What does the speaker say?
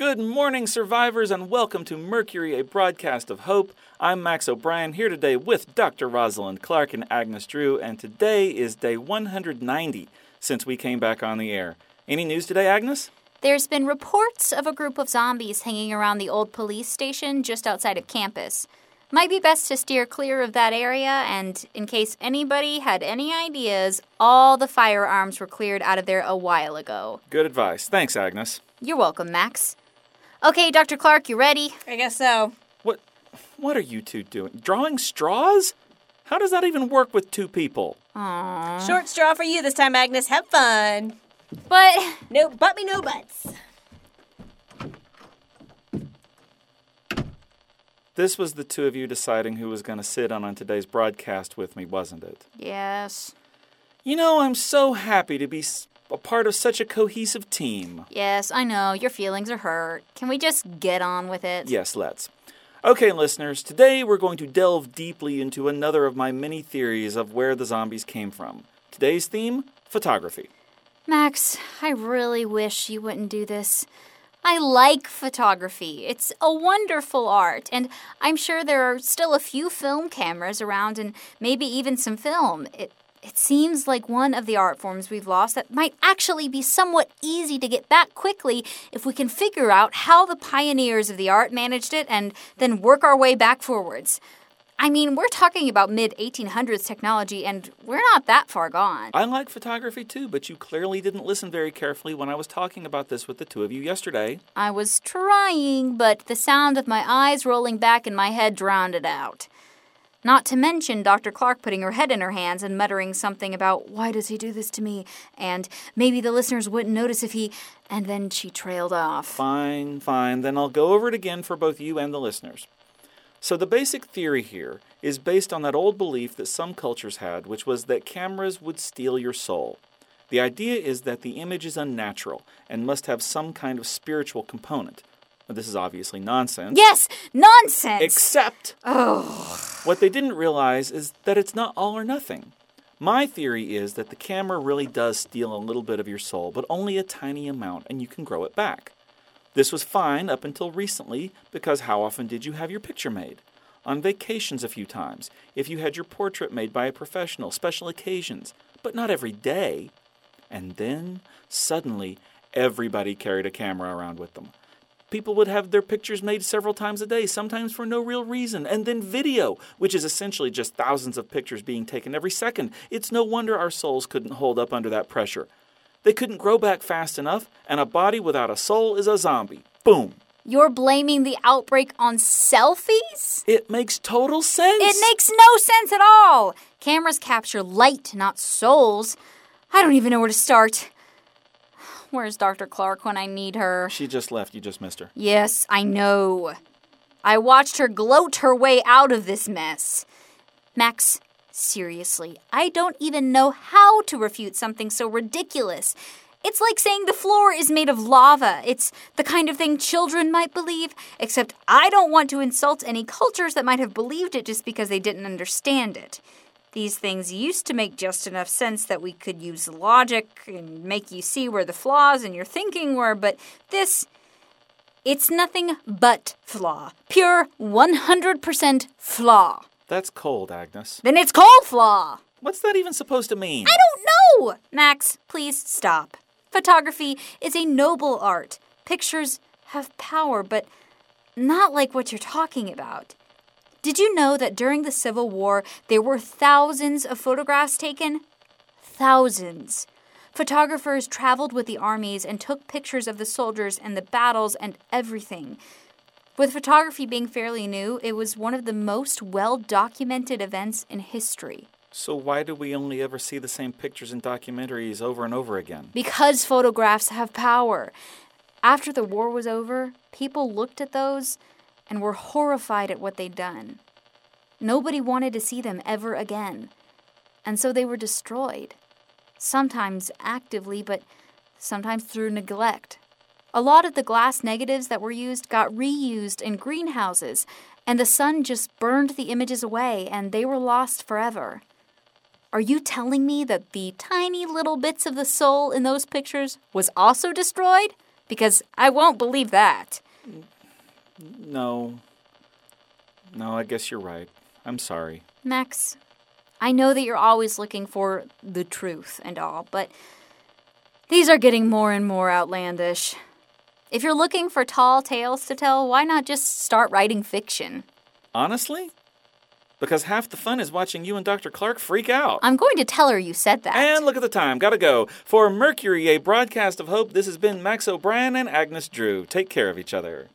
Good morning, survivors, and welcome to Mercury, a broadcast of hope. I'm Max O'Brien here today with Dr. Rosalind Clark and Agnes Drew, and today is day 190 since we came back on the air. Any news today, Agnes? There's been reports of a group of zombies hanging around the old police station just outside of campus. Might be best to steer clear of that area, and in case anybody had any ideas, all the firearms were cleared out of there a while ago. Good advice. Thanks, Agnes. You're welcome, Max. Okay, Dr. Clark, you ready? I guess so. What what are you two doing? Drawing straws? How does that even work with two people? Aww. Short straw for you this time, Agnes. Have fun. But No but me, no buts. This was the two of you deciding who was going to sit on on today's broadcast with me, wasn't it? yes. You know, I'm so happy to be s- a part of such a cohesive team. Yes, I know. Your feelings are hurt. Can we just get on with it? Yes, let's. Okay, listeners, today we're going to delve deeply into another of my many theories of where the zombies came from. Today's theme photography. Max, I really wish you wouldn't do this. I like photography. It's a wonderful art, and I'm sure there are still a few film cameras around and maybe even some film. It it seems like one of the art forms we've lost that might actually be somewhat easy to get back quickly if we can figure out how the pioneers of the art managed it and then work our way back forwards. I mean, we're talking about mid 1800s technology, and we're not that far gone. I like photography too, but you clearly didn't listen very carefully when I was talking about this with the two of you yesterday. I was trying, but the sound of my eyes rolling back in my head drowned it out. Not to mention Dr. Clark putting her head in her hands and muttering something about, why does he do this to me? And maybe the listeners wouldn't notice if he. And then she trailed off. Fine, fine. Then I'll go over it again for both you and the listeners. So, the basic theory here is based on that old belief that some cultures had, which was that cameras would steal your soul. The idea is that the image is unnatural and must have some kind of spiritual component. Now, this is obviously nonsense. Yes! Nonsense! Except, oh. What they didn't realize is that it's not all or nothing. My theory is that the camera really does steal a little bit of your soul, but only a tiny amount, and you can grow it back. This was fine up until recently because how often did you have your picture made? On vacations a few times, if you had your portrait made by a professional, special occasions, but not every day. And then, suddenly, everybody carried a camera around with them. People would have their pictures made several times a day, sometimes for no real reason. And then video, which is essentially just thousands of pictures being taken every second. It's no wonder our souls couldn't hold up under that pressure. They couldn't grow back fast enough, and a body without a soul is a zombie. Boom. You're blaming the outbreak on selfies? It makes total sense. It makes no sense at all. Cameras capture light, not souls. I don't even know where to start. Where's Dr. Clark when I need her? She just left. You just missed her. Yes, I know. I watched her gloat her way out of this mess. Max, seriously, I don't even know how to refute something so ridiculous. It's like saying the floor is made of lava. It's the kind of thing children might believe, except I don't want to insult any cultures that might have believed it just because they didn't understand it. These things used to make just enough sense that we could use logic and make you see where the flaws in your thinking were, but this. It's nothing but flaw. Pure 100% flaw. That's cold, Agnes. Then it's cold flaw. What's that even supposed to mean? I don't know! Max, please stop. Photography is a noble art. Pictures have power, but not like what you're talking about. Did you know that during the Civil War there were thousands of photographs taken? Thousands. Photographers traveled with the armies and took pictures of the soldiers and the battles and everything. With photography being fairly new, it was one of the most well documented events in history. So, why do we only ever see the same pictures in documentaries over and over again? Because photographs have power. After the war was over, people looked at those and were horrified at what they'd done. Nobody wanted to see them ever again, and so they were destroyed. Sometimes actively, but sometimes through neglect. A lot of the glass negatives that were used got reused in greenhouses, and the sun just burned the images away, and they were lost forever. Are you telling me that the tiny little bits of the soul in those pictures was also destroyed? Because I won't believe that. No. No, I guess you're right. I'm sorry. Max, I know that you're always looking for the truth and all, but these are getting more and more outlandish. If you're looking for tall tales to tell, why not just start writing fiction? Honestly? Because half the fun is watching you and Dr. Clark freak out. I'm going to tell her you said that. And look at the time. Gotta go. For Mercury, a broadcast of hope, this has been Max O'Brien and Agnes Drew. Take care of each other.